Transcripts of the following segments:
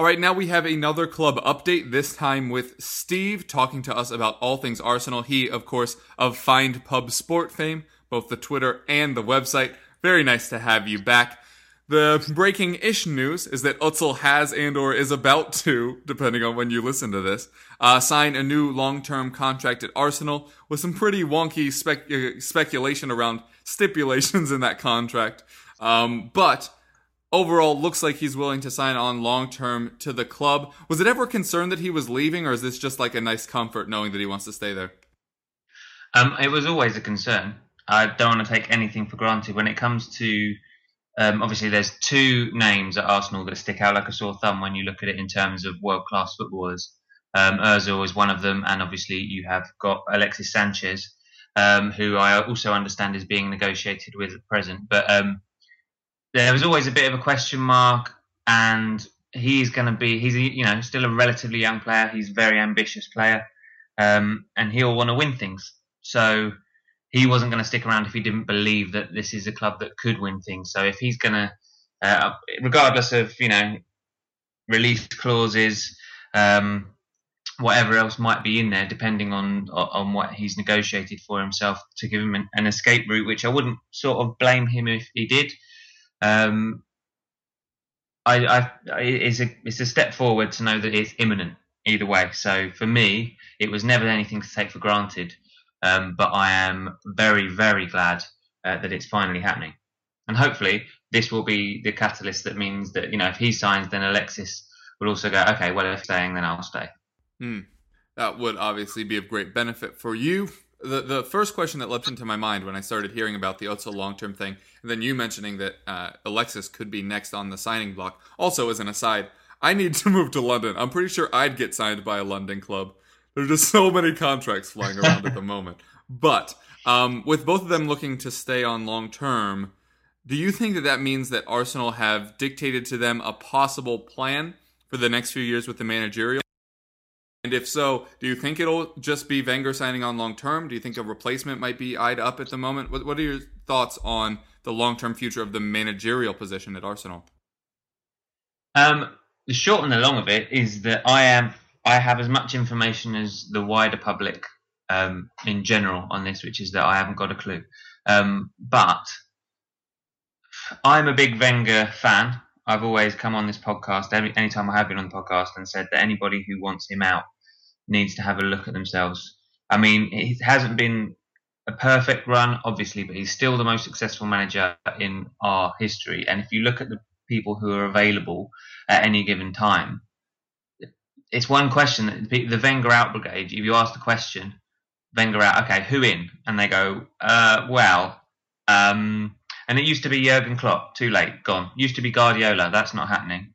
All right, now we have another club update, this time with Steve talking to us about all things Arsenal. He, of course, of Find Pub Sport fame, both the Twitter and the website. Very nice to have you back. The breaking ish news is that Özil has and or is about to, depending on when you listen to this, uh, sign a new long-term contract at Arsenal with some pretty wonky spec- uh, speculation around stipulations in that contract. Um, but overall, looks like he's willing to sign on long-term to the club. Was it ever concerned that he was leaving, or is this just like a nice comfort knowing that he wants to stay there? Um, it was always a concern. I don't want to take anything for granted when it comes to. Um, obviously, there's two names at Arsenal that stick out like a sore thumb when you look at it in terms of world-class footballers. Um, Özil is one of them, and obviously you have got Alexis Sanchez, um, who I also understand is being negotiated with at present. But um, there was always a bit of a question mark, and he's going to be he's you know still a relatively young player. He's a very ambitious player, um, and he'll want to win things. So he wasn't going to stick around if he didn't believe that this is a club that could win things. So if he's going to, uh, regardless of you know release clauses, um, whatever else might be in there, depending on on what he's negotiated for himself to give him an, an escape route, which I wouldn't sort of blame him if he did. Um, I, I, it's a it's a step forward to know that it's imminent either way. So for me, it was never anything to take for granted. Um, but I am very very glad uh, that it's finally happening, and hopefully this will be the catalyst that means that you know if he signs, then Alexis will also go. Okay, well if staying, then I'll stay. Hmm. That would obviously be of great benefit for you. The the first question that leapt into my mind when I started hearing about the Özil long term thing, and then you mentioning that uh, Alexis could be next on the signing block. Also, as an aside, I need to move to London. I'm pretty sure I'd get signed by a London club. There's just so many contracts flying around at the moment. But um, with both of them looking to stay on long term, do you think that that means that Arsenal have dictated to them a possible plan for the next few years with the managerial? And if so, do you think it'll just be Wenger signing on long term? Do you think a replacement might be eyed up at the moment? What, what are your thoughts on the long term future of the managerial position at Arsenal? Um, the short and the long of it is that I am I have as much information as the wider public um, in general on this, which is that I haven't got a clue. Um, but I'm a big Wenger fan. I've always come on this podcast, every, anytime I have been on the podcast, and said that anybody who wants him out needs to have a look at themselves. I mean, it hasn't been a perfect run, obviously, but he's still the most successful manager in our history. And if you look at the people who are available at any given time, it's one question. The Wenger out brigade, if you ask the question, Wenger out, okay, who in? And they go, uh, well, um, and it used to be Jurgen Klopp, too late, gone. Used to be Guardiola, that's not happening.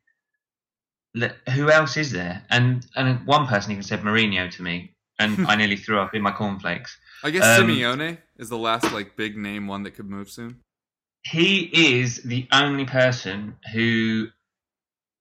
Who else is there? And and one person even said Mourinho to me, and I nearly threw up in my cornflakes. I guess Um, Simeone is the last like big name one that could move soon. He is the only person who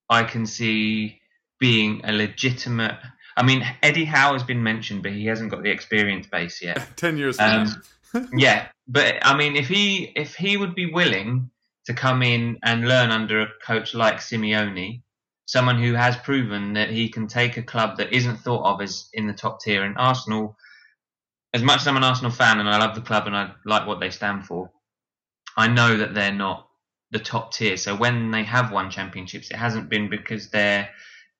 I can see being a legitimate. I mean, Eddie Howe has been mentioned, but he hasn't got the experience base yet. Ten years Um, yeah, but I mean, if he if he would be willing to come in and learn under a coach like Simeone, someone who has proven that he can take a club that isn't thought of as in the top tier, and Arsenal, as much as I'm an Arsenal fan and I love the club and I like what they stand for, I know that they're not the top tier. So when they have won championships, it hasn't been because they're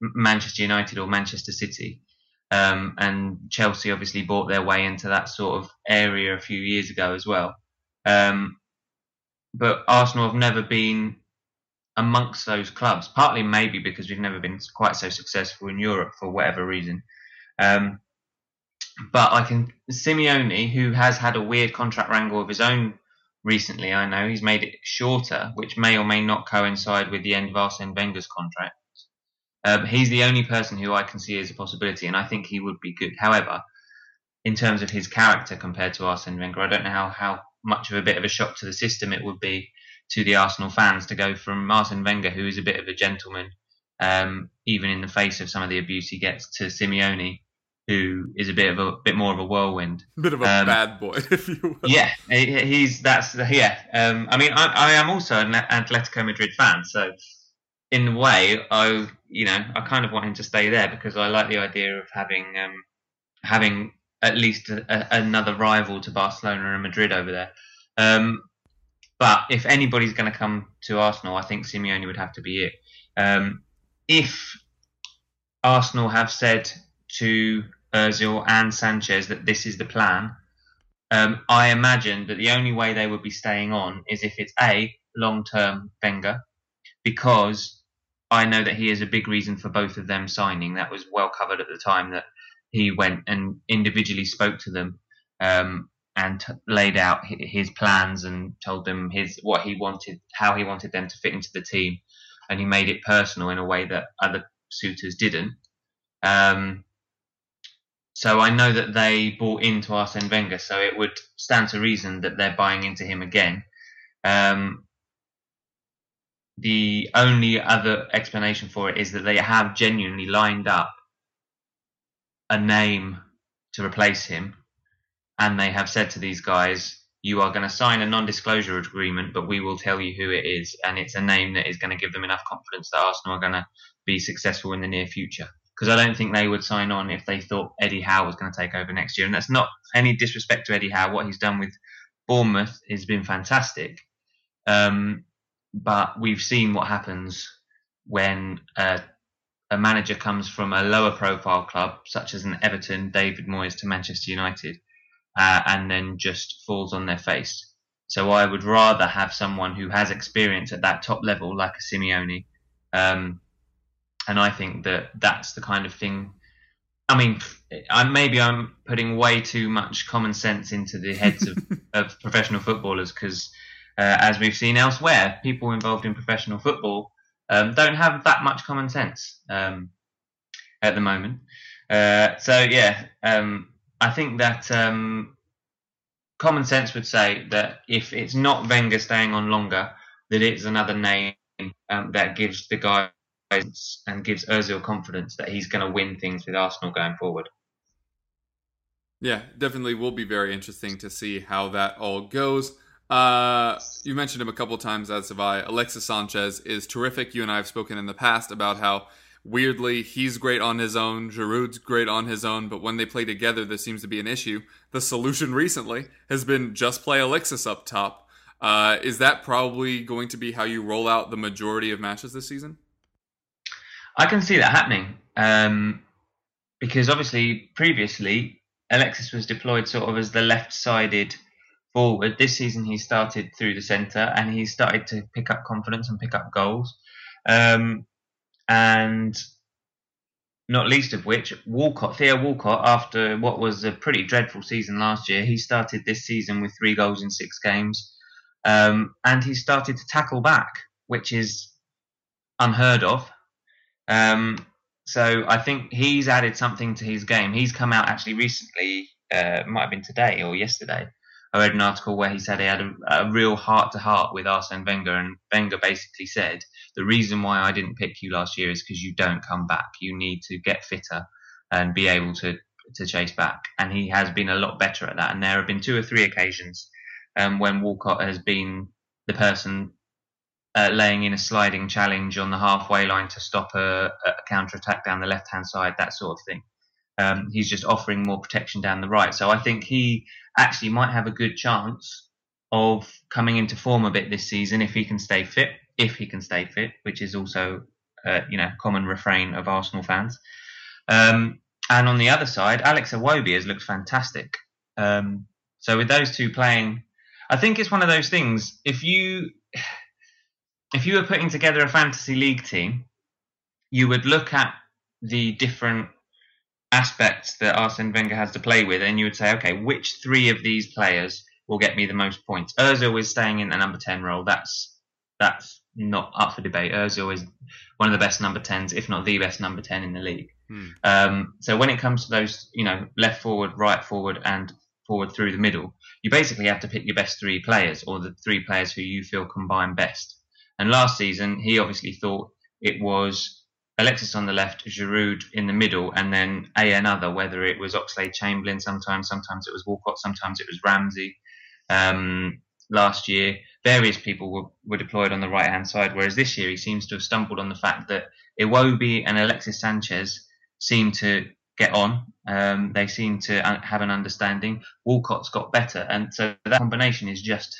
Manchester United or Manchester City. Um, and Chelsea obviously bought their way into that sort of area a few years ago as well. Um, but Arsenal have never been amongst those clubs, partly maybe because we've never been quite so successful in Europe for whatever reason. Um, but I can Simeone, who has had a weird contract wrangle of his own recently, I know he's made it shorter, which may or may not coincide with the end of Arsene Wenger's contract. Um, he's the only person who I can see as a possibility, and I think he would be good. However, in terms of his character compared to Arsene Wenger, I don't know how, how much of a bit of a shock to the system it would be to the Arsenal fans to go from Arsene Wenger, who is a bit of a gentleman, um, even in the face of some of the abuse he gets, to Simeone, who is a bit of a bit more of a whirlwind, bit of a um, bad boy, if you will. Yeah, he's that's yeah. Um, I mean, I, I, am also an Atletico Madrid fan, so in a way, I you know I kind of want him to stay there because I like the idea of having um, having at least a, a, another rival to Barcelona and Madrid over there. Um, but if anybody's going to come to Arsenal, I think Simeone would have to be it. Um, if Arsenal have said to Ozil and Sanchez that this is the plan, um, I imagine that the only way they would be staying on is if it's a long-term Wenger, because I know that he is a big reason for both of them signing. That was well covered at the time that he went and individually spoke to them um, and t- laid out his plans and told them his what he wanted, how he wanted them to fit into the team, and he made it personal in a way that other suitors didn't. Um, so I know that they bought into Arsene Wenger, so it would stand to reason that they're buying into him again. Um, the only other explanation for it is that they have genuinely lined up a name to replace him, and they have said to these guys, "You are going to sign a non-disclosure agreement, but we will tell you who it is, and it's a name that is going to give them enough confidence that Arsenal are going to be successful in the near future." because I don't think they would sign on if they thought Eddie Howe was going to take over next year. And that's not any disrespect to Eddie Howe. What he's done with Bournemouth has been fantastic. Um, but we've seen what happens when a manager comes from a lower profile club, such as an Everton, David Moyes to Manchester United, uh, and then just falls on their face. So I would rather have someone who has experience at that top level, like a Simeone, um, and I think that that's the kind of thing. I mean, I, maybe I'm putting way too much common sense into the heads of, of professional footballers because, uh, as we've seen elsewhere, people involved in professional football um, don't have that much common sense um, at the moment. Uh, so yeah, um, I think that um, common sense would say that if it's not Wenger staying on longer, that it's another name um, that gives the guy and gives Özil confidence that he's going to win things with Arsenal going forward. Yeah, definitely will be very interesting to see how that all goes. Uh, you mentioned him a couple times, as have I. Alexis Sanchez is terrific. You and I have spoken in the past about how weirdly he's great on his own, Giroud's great on his own, but when they play together, there seems to be an issue. The solution recently has been just play Alexis up top. Uh, is that probably going to be how you roll out the majority of matches this season? I can see that happening um, because obviously previously Alexis was deployed sort of as the left-sided forward. This season he started through the centre and he started to pick up confidence and pick up goals. Um, and not least of which, Walcott, Theo Walcott, after what was a pretty dreadful season last year, he started this season with three goals in six games. Um, and he started to tackle back, which is unheard of. Um, so I think he's added something to his game. He's come out actually recently, uh, might have been today or yesterday. I read an article where he said he had a, a real heart to heart with Arsene Wenger, and Wenger basically said the reason why I didn't pick you last year is because you don't come back. You need to get fitter and be able to to chase back. And he has been a lot better at that. And there have been two or three occasions um, when Walcott has been the person uh, laying in a sliding challenge on the halfway line to stop a, a counter attack down the left hand side, that sort of thing. Um, he's just offering more protection down the right. So I think he actually might have a good chance of coming into form a bit this season if he can stay fit, if he can stay fit, which is also uh, you know common refrain of Arsenal fans. Um, and on the other side, Alex Iwobi has looked fantastic. Um, so with those two playing, I think it's one of those things. If you if you were putting together a fantasy league team, you would look at the different aspects that Arsene Wenger has to play with, and you would say, okay, which three of these players will get me the most points? Özil is staying in the number ten role. That's that's not up for debate. Özil is one of the best number tens, if not the best number ten in the league. Hmm. Um, so when it comes to those, you know, left forward, right forward, and forward through the middle, you basically have to pick your best three players or the three players who you feel combine best. And last season, he obviously thought it was Alexis on the left, Giroud in the middle, and then a another, whether it was Oxlade Chamberlain, sometimes, sometimes it was Walcott, sometimes it was Ramsey. Um, last year, various people were, were deployed on the right hand side, whereas this year he seems to have stumbled on the fact that Iwobi and Alexis Sanchez seem to get on. Um, they seem to have an understanding. Walcott's got better, and so that combination is just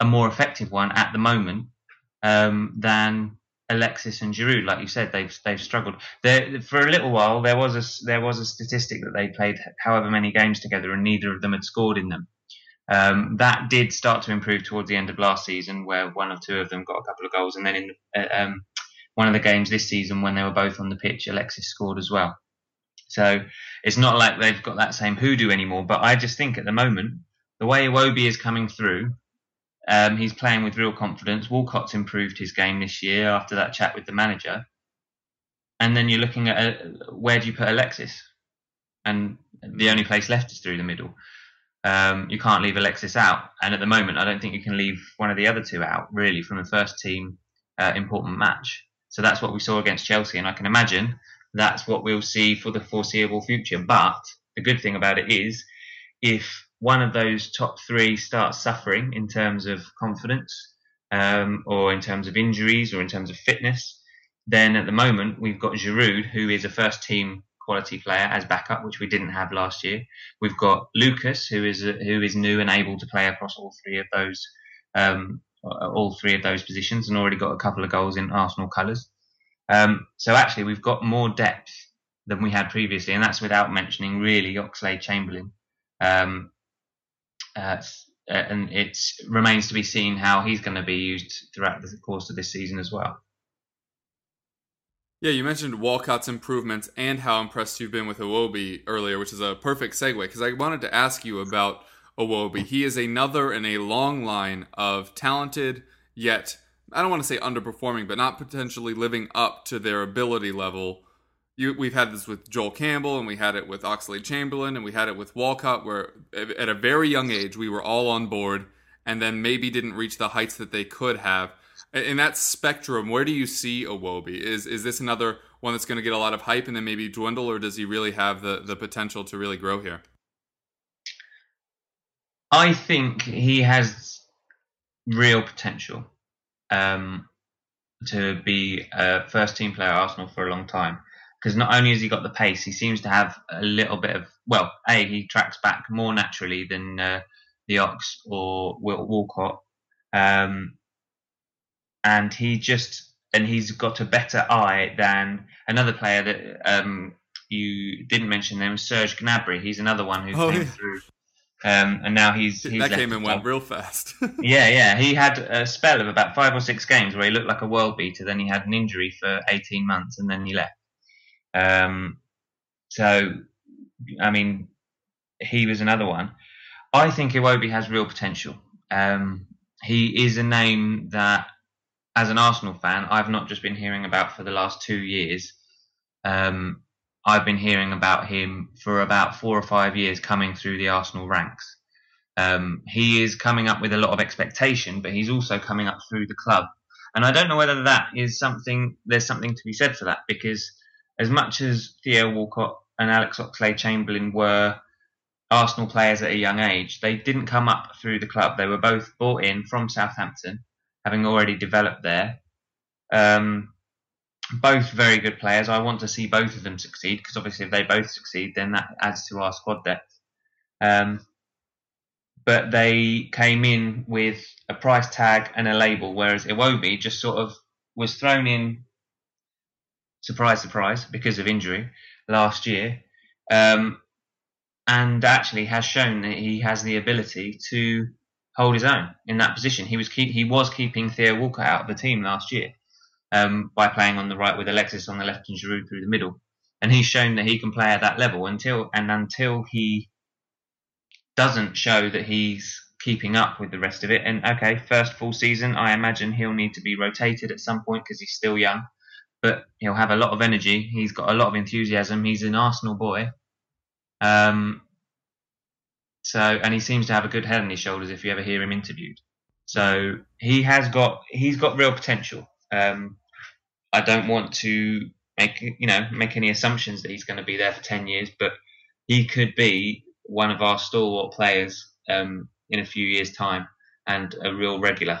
a more effective one at the moment um, than Alexis and Giroud. Like you said, they've they've struggled. There, for a little while, there was a there was a statistic that they played however many games together, and neither of them had scored in them. Um, that did start to improve towards the end of last season, where one or two of them got a couple of goals, and then in uh, um, one of the games this season, when they were both on the pitch, Alexis scored as well. So it's not like they've got that same hoodoo anymore. But I just think at the moment, the way Iwobi is coming through, um, he's playing with real confidence. Walcott's improved his game this year after that chat with the manager. And then you're looking at uh, where do you put Alexis? And the only place left is through the middle. Um, you can't leave Alexis out. And at the moment, I don't think you can leave one of the other two out, really, from a first team uh, important match. So that's what we saw against Chelsea. And I can imagine that's what we'll see for the foreseeable future. But the good thing about it is if one of those top three starts suffering in terms of confidence um, or in terms of injuries or in terms of fitness, then at the moment we've got Giroud, who is a first team quality player as backup, which we didn't have last year. We've got Lucas, who is who is new and able to play across all three of those um, all three of those positions, and already got a couple of goals in Arsenal colours. Um, so actually, we've got more depth than we had previously, and that's without mentioning really Oxlade Chamberlain. Um, uh, and it remains to be seen how he's going to be used throughout the course of this season as well. Yeah, you mentioned Walcott's improvements and how impressed you've been with Iwobi earlier, which is a perfect segue because I wanted to ask you about Iwobi. He is another in a long line of talented yet I don't want to say underperforming, but not potentially living up to their ability level. You, we've had this with Joel Campbell, and we had it with Oxlade Chamberlain, and we had it with Walcott, where at a very young age we were all on board, and then maybe didn't reach the heights that they could have. In that spectrum, where do you see Iwobi? Is is this another one that's going to get a lot of hype and then maybe dwindle, or does he really have the the potential to really grow here? I think he has real potential um, to be a first team player at Arsenal for a long time. Because not only has he got the pace, he seems to have a little bit of well, a he tracks back more naturally than uh, the Ox or Will Walcott, um, and he just and he's got a better eye than another player that um, you didn't mention. Them Serge Gnabry. He's another one who Oh, came yeah. through. Um, and now he's, he's that came and went real fast. Yeah, yeah. He had a spell of about five or six games where he looked like a world beater. Then he had an injury for 18 months and then he left. Um, so, I mean, he was another one. I think Iwobi has real potential. Um, he is a name that, as an Arsenal fan, I've not just been hearing about for the last two years. Um, I've been hearing about him for about four or five years coming through the Arsenal ranks. Um, he is coming up with a lot of expectation, but he's also coming up through the club. And I don't know whether that is something, there's something to be said for that, because as much as Theo Walcott and Alex Oxlade Chamberlain were Arsenal players at a young age, they didn't come up through the club. They were both brought in from Southampton, having already developed there. Um, both very good players. I want to see both of them succeed because obviously if they both succeed, then that adds to our squad depth. Um, but they came in with a price tag and a label, whereas Iwobi just sort of was thrown in surprise, surprise, because of injury last year, um, and actually has shown that he has the ability to hold his own in that position. He was keep, he was keeping Theo Walcott out of the team last year um, by playing on the right with Alexis on the left and Giroud through the middle, and he's shown that he can play at that level until and until he doesn't show that he's keeping up with the rest of it. And okay, first full season, I imagine he'll need to be rotated at some point because he's still young, but he'll have a lot of energy. He's got a lot of enthusiasm. He's an Arsenal boy. Um, so, and he seems to have a good head on his shoulders if you ever hear him interviewed. So he has got he's got real potential. Um, I don't want to make you know make any assumptions that he's going to be there for ten years, but he could be one of our stalwart players um, in a few years' time and a real regular.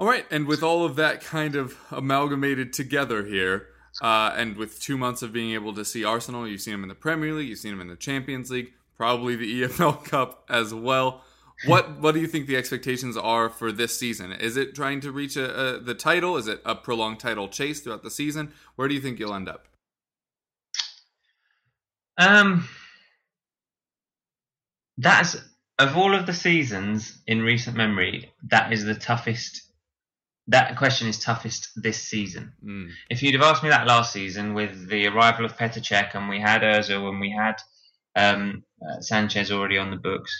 All right, and with all of that kind of amalgamated together here, uh, and with two months of being able to see Arsenal, you've seen them in the Premier League, you've seen them in the Champions League, probably the EFL Cup as well. What what do you think the expectations are for this season? Is it trying to reach a, a, the title? Is it a prolonged title chase throughout the season? Where do you think you'll end up? Um, that's of all of the seasons in recent memory, that is the toughest. That question is toughest this season. Mm. If you'd have asked me that last season with the arrival of Petr Cech and we had Özil and we had um, uh, Sanchez already on the books,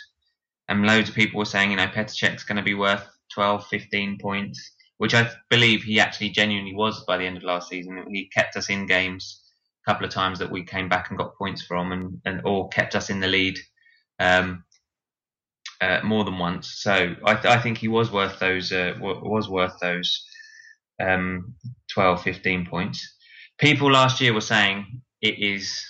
and loads of people were saying, you know, Petr Cech's going to be worth 12, 15 points, which I believe he actually genuinely was by the end of last season. He kept us in games a couple of times that we came back and got points from, and, and or kept us in the lead um, uh, more than once. So I, th- I think he was worth those uh, w- was worth those um, 12, 15 points. People last year were saying it is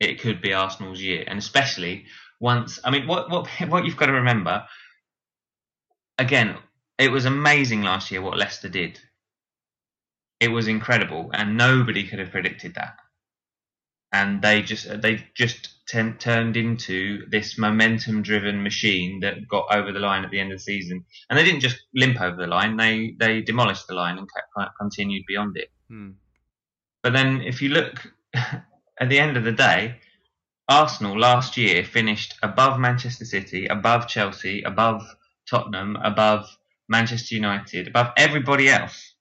it could be Arsenal's year, and especially once. I mean, what what what you've got to remember again, it was amazing last year what Leicester did. It was incredible, and nobody could have predicted that. And they just they just turned into this momentum-driven machine that got over the line at the end of the season. And they didn't just limp over the line; they they demolished the line and kept, continued beyond it. Hmm. But then, if you look at the end of the day, Arsenal last year finished above Manchester City, above Chelsea, above Tottenham, above Manchester United, above everybody else.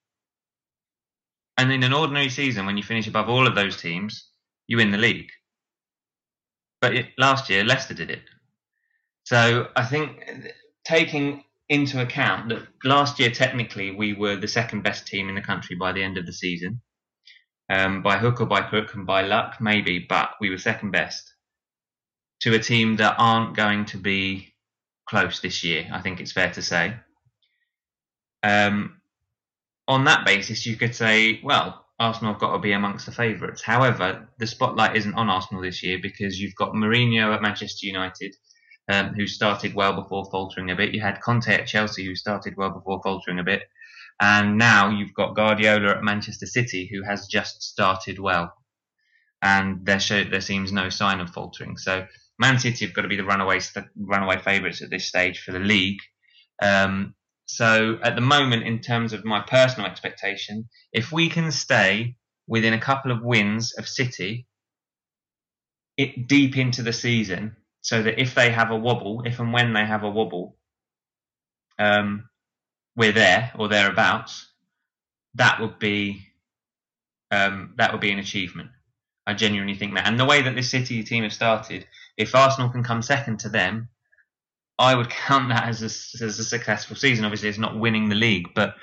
And in an ordinary season, when you finish above all of those teams, you win the league. But it, last year, Leicester did it. So I think taking into account that last year, technically, we were the second best team in the country by the end of the season. Um, by hook or by crook and by luck, maybe, but we were second best to a team that aren't going to be close this year. I think it's fair to say. Um, on that basis, you could say, well, Arsenal have got to be amongst the favourites. However, the spotlight isn't on Arsenal this year because you've got Mourinho at Manchester United, um, who started well before faltering a bit. You had Conte at Chelsea, who started well before faltering a bit. And now you've got Guardiola at Manchester City, who has just started well. And there, show, there seems no sign of faltering. So Man City have got to be the runaway runaway favourites at this stage for the league. Um, so at the moment, in terms of my personal expectation, if we can stay within a couple of wins of City, it deep into the season, so that if they have a wobble, if and when they have a wobble, um, we're there or thereabouts, that would be um, that would be an achievement. I genuinely think that. And the way that this City team have started, if Arsenal can come second to them, I would count that as a, as a successful season. Obviously, it's not winning the league, but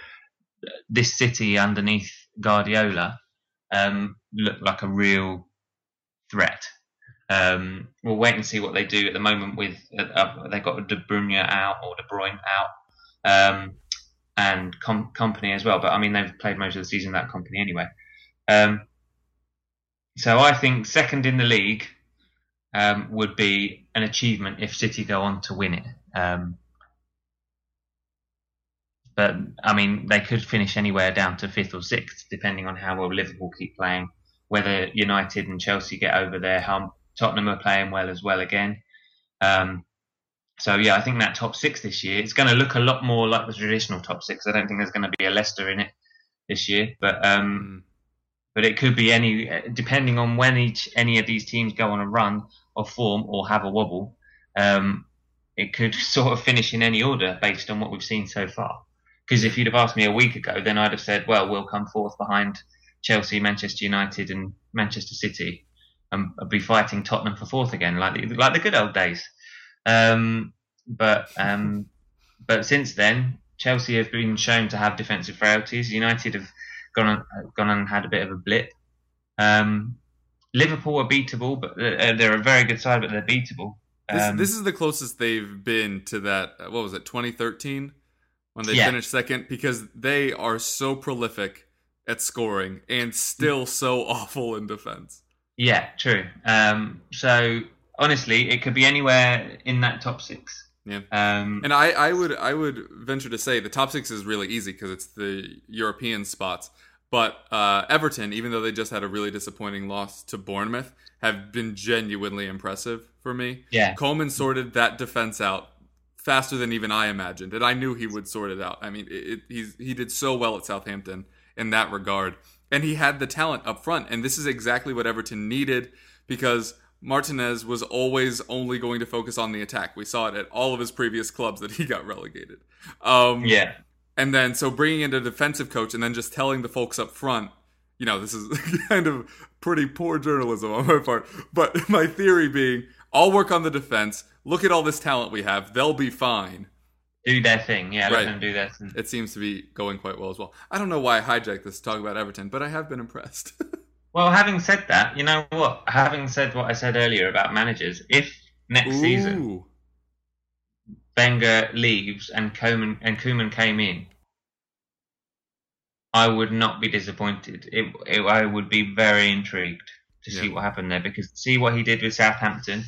this City underneath Guardiola um, look like a real threat. Um, we'll wait and see what they do at the moment. With uh, uh, they've got De Bruyne out or De Bruyne out, um, and com- Kompany as well. But I mean, they've played most of the season that Kompany anyway. Um, so I think second in the league um, would be an achievement if City go on to win it. Um, but I mean, they could finish anywhere down to fifth or sixth, depending on how well Liverpool keep playing. Whether United and Chelsea get over their hump, Tottenham are playing well as well again. Um, so yeah, I think that top six this year it's going to look a lot more like the traditional top six. I don't think there's going to be a Leicester in it this year, but um, but it could be any depending on when each any of these teams go on a run or form or have a wobble. Um, it could sort of finish in any order based on what we've seen so far. Because if you'd have asked me a week ago, then I'd have said, well, we'll come fourth behind Chelsea, Manchester United, and Manchester City, and be fighting Tottenham for fourth again, like the, like the good old days. Um, but um, but since then, Chelsea have been shown to have defensive frailties. United have gone on, gone on and had a bit of a blip. Um, Liverpool are beatable, but uh, they're a very good side, but they're beatable. This, Um, this is the closest they've been to that. uh, What was it, 2013, when they Yeah. finished second? Because they are so prolific at scoring and still so awful in defense. yeah, true. Um, so honestly, it could be anywhere in that top six. Yeah. Um, And I, I would I would venture to say the top six is really easy because it's the European spots. But uh, Everton, even though they just had a really disappointing loss to Bournemouth, have been genuinely impressive for me. Yeah. Koeman sorted that defense out faster than even I imagined, and I knew he would sort it out. I mean, it, it, he's he did so well at Southampton in that regard, and he had the talent up front, and this is exactly what Everton needed because Martinez was always only going to focus on the attack. We saw it at all of his previous clubs that he got relegated. Um, yeah, and then so bringing in a defensive coach and then just telling the folks up front, you know, this is kind of pretty poor journalism on my part. But my theory being, I'll work on the defense. Look at all this talent we have. They'll be fine. do their thing. Yeah, let them do their thing. It seems to be going quite well as well. I don't know why I hijacked this to talk about Everton, but I have been impressed. Well, having said that, you know what? Having said what I said earlier about managers, if next season Ooh. Wenger leaves and Koeman and Koeman came in, I would not be disappointed. It, it, I would be very intrigued to see what happened there because see what he did with Southampton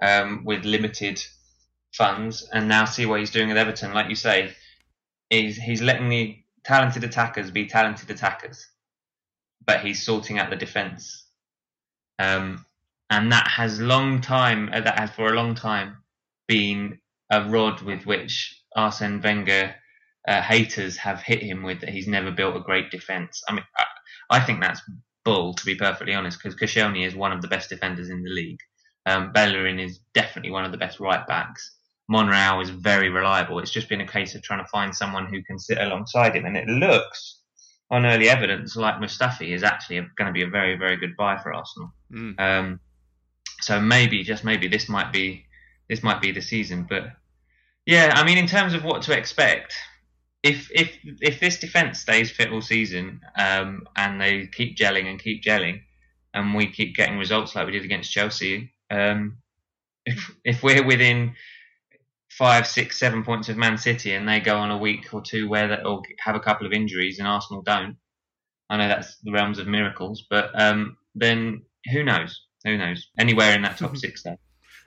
um, with limited funds, and now see what he's doing with Everton. Like you say, he's he's letting the talented attackers be talented attackers, but he's sorting out the defence. Um, and that has long time uh, that has for a long time been a rod with which Arsene Wenger uh, haters have hit him with that he's never built a great defence. I mean, I, I think that's bull to be perfectly honest, because Koscielny is one of the best defenders in the league. Um, Bellerin is definitely one of the best right backs. Monreal is very reliable. It's just been a case of trying to find someone who can sit alongside him, and it looks on early evidence like Mustafi is actually going to be a very, very good buy for Arsenal. Mm. Um, so maybe, just maybe, this might be this might be the season. But yeah, I mean, in terms of what to expect, if if if this defense stays fit all season um, and they keep gelling and keep gelling, and we keep getting results like we did against Chelsea, um, if if we're within five, six, seven points of Man City and they go on a week or two where they or have a couple of injuries and Arsenal don't, I know that's the realms of miracles, but um, then who knows? Who knows? Anywhere in that top six, though.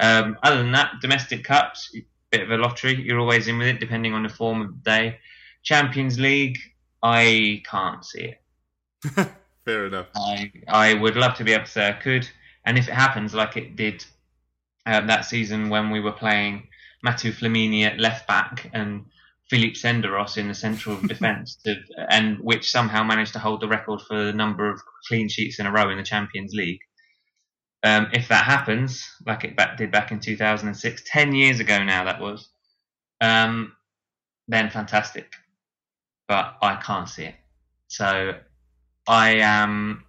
Um, other than that, domestic cups, bit of a lottery. You're always in with it, depending on the form of the day. Champions League, I can't see it. Fair enough. I I would love to be able to say I could, and if it happens like it did um, that season when we were playing Mathieu Flamini at left back and Philippe Senderos in the central defence, and which somehow managed to hold the record for the number of clean sheets in a row in the Champions League. Um, if that happens, like it back, did back in 2006, 10 years ago now that was, um, then fantastic. But I can't see it. So I am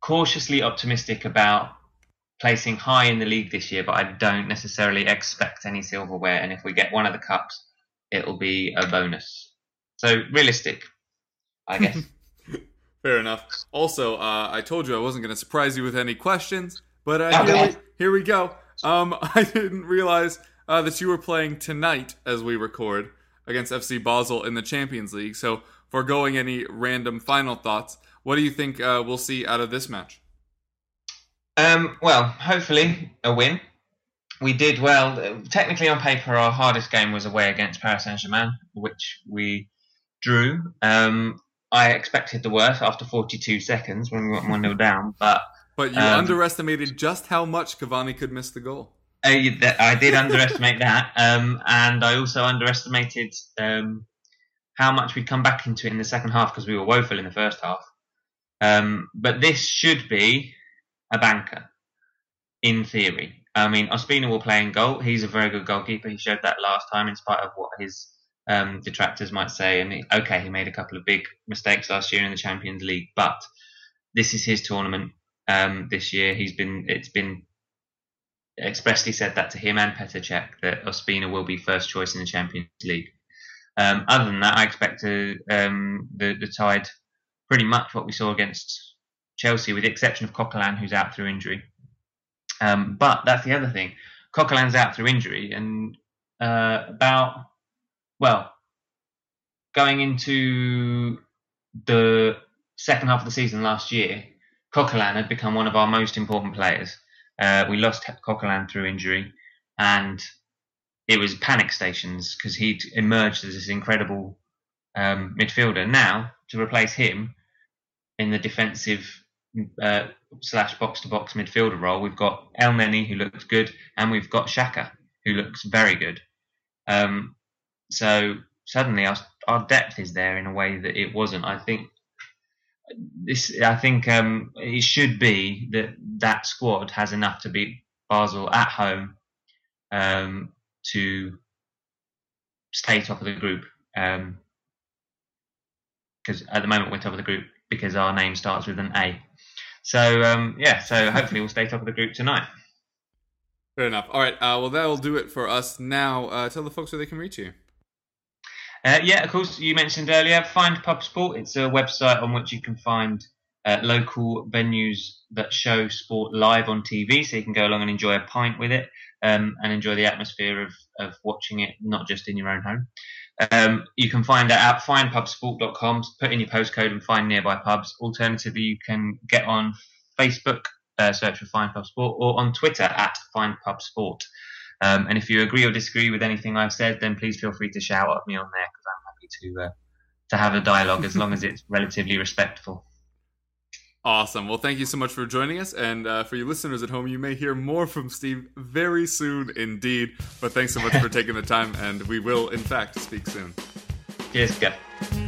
cautiously optimistic about placing high in the league this year, but I don't necessarily expect any silverware. And if we get one of the cups, it'll be a bonus. So realistic, I guess. Fair enough. Also, uh, I told you I wasn't going to surprise you with any questions, but uh, here, we, here we go. Um, I didn't realize uh, that you were playing tonight as we record against FC Basel in the Champions League. So, foregoing any random final thoughts, what do you think uh, we'll see out of this match? Um, well, hopefully a win. We did well. Technically, on paper, our hardest game was away against Paris Saint Germain, which we drew. Um, I expected the worst after 42 seconds when we went 1 0 down, but. But you um, underestimated just how much Cavani could miss the goal. I, I did underestimate that, um, and I also underestimated um, how much we'd come back into it in the second half because we were woeful in the first half. Um, but this should be a banker, in theory. I mean, Ospina will play in goal. He's a very good goalkeeper. He showed that last time, in spite of what his um, detractors might say. And he, okay, he made a couple of big mistakes last year in the Champions League, but this is his tournament. Um, this year, he's been it's been expressly said that to him and Petr Cech that Ospina will be first choice in the Champions League. Um, other than that, I expect um, the the tide pretty much what we saw against Chelsea, with the exception of Coquelin, who's out through injury. Um, but that's the other thing. Coquelin's out through injury, and uh, about well, going into the second half of the season last year, Coquelin had become one of our most important players. Uh, we lost Coquelin through injury, and it was panic stations because he'd emerged as this incredible um, midfielder. Now, to replace him in the defensive uh, slash box to box midfielder role, we've got Elneny who looks good, and we've got Xhaka who looks very good. Um, so suddenly our, our depth is there in a way that it wasn't. I think this. I think um, it should be that that squad has enough to beat Basel at home um, to stay top of the group. Because um, at the moment we're top of the group because our name starts with an A. So um, yeah, so hopefully we'll stay top of the group tonight. Fair enough. All right. Uh, well, that'll do it for us now. Uh, tell the folks where they can reach you. Uh, yeah, of course, you mentioned earlier, Find Pub Sport. It's a website on which you can find uh, local venues that show sport live on TV, so you can go along and enjoy a pint with it um, and enjoy the atmosphere of, of watching it, not just in your own home. Um, you can find that at findpubsport.com, put in your postcode and find nearby pubs. Alternatively, you can get on Facebook, uh, search for Find Pub Sport, or on Twitter at Find Pub Sport. Um, and if you agree or disagree with anything I've said, then please feel free to shout at me on there because I'm happy to uh, to have a dialogue as long as it's relatively respectful. Awesome. Well, thank you so much for joining us. And uh, for you listeners at home, you may hear more from Steve very soon indeed. But thanks so much for taking the time, and we will, in fact, speak soon. Cheers, Jeff.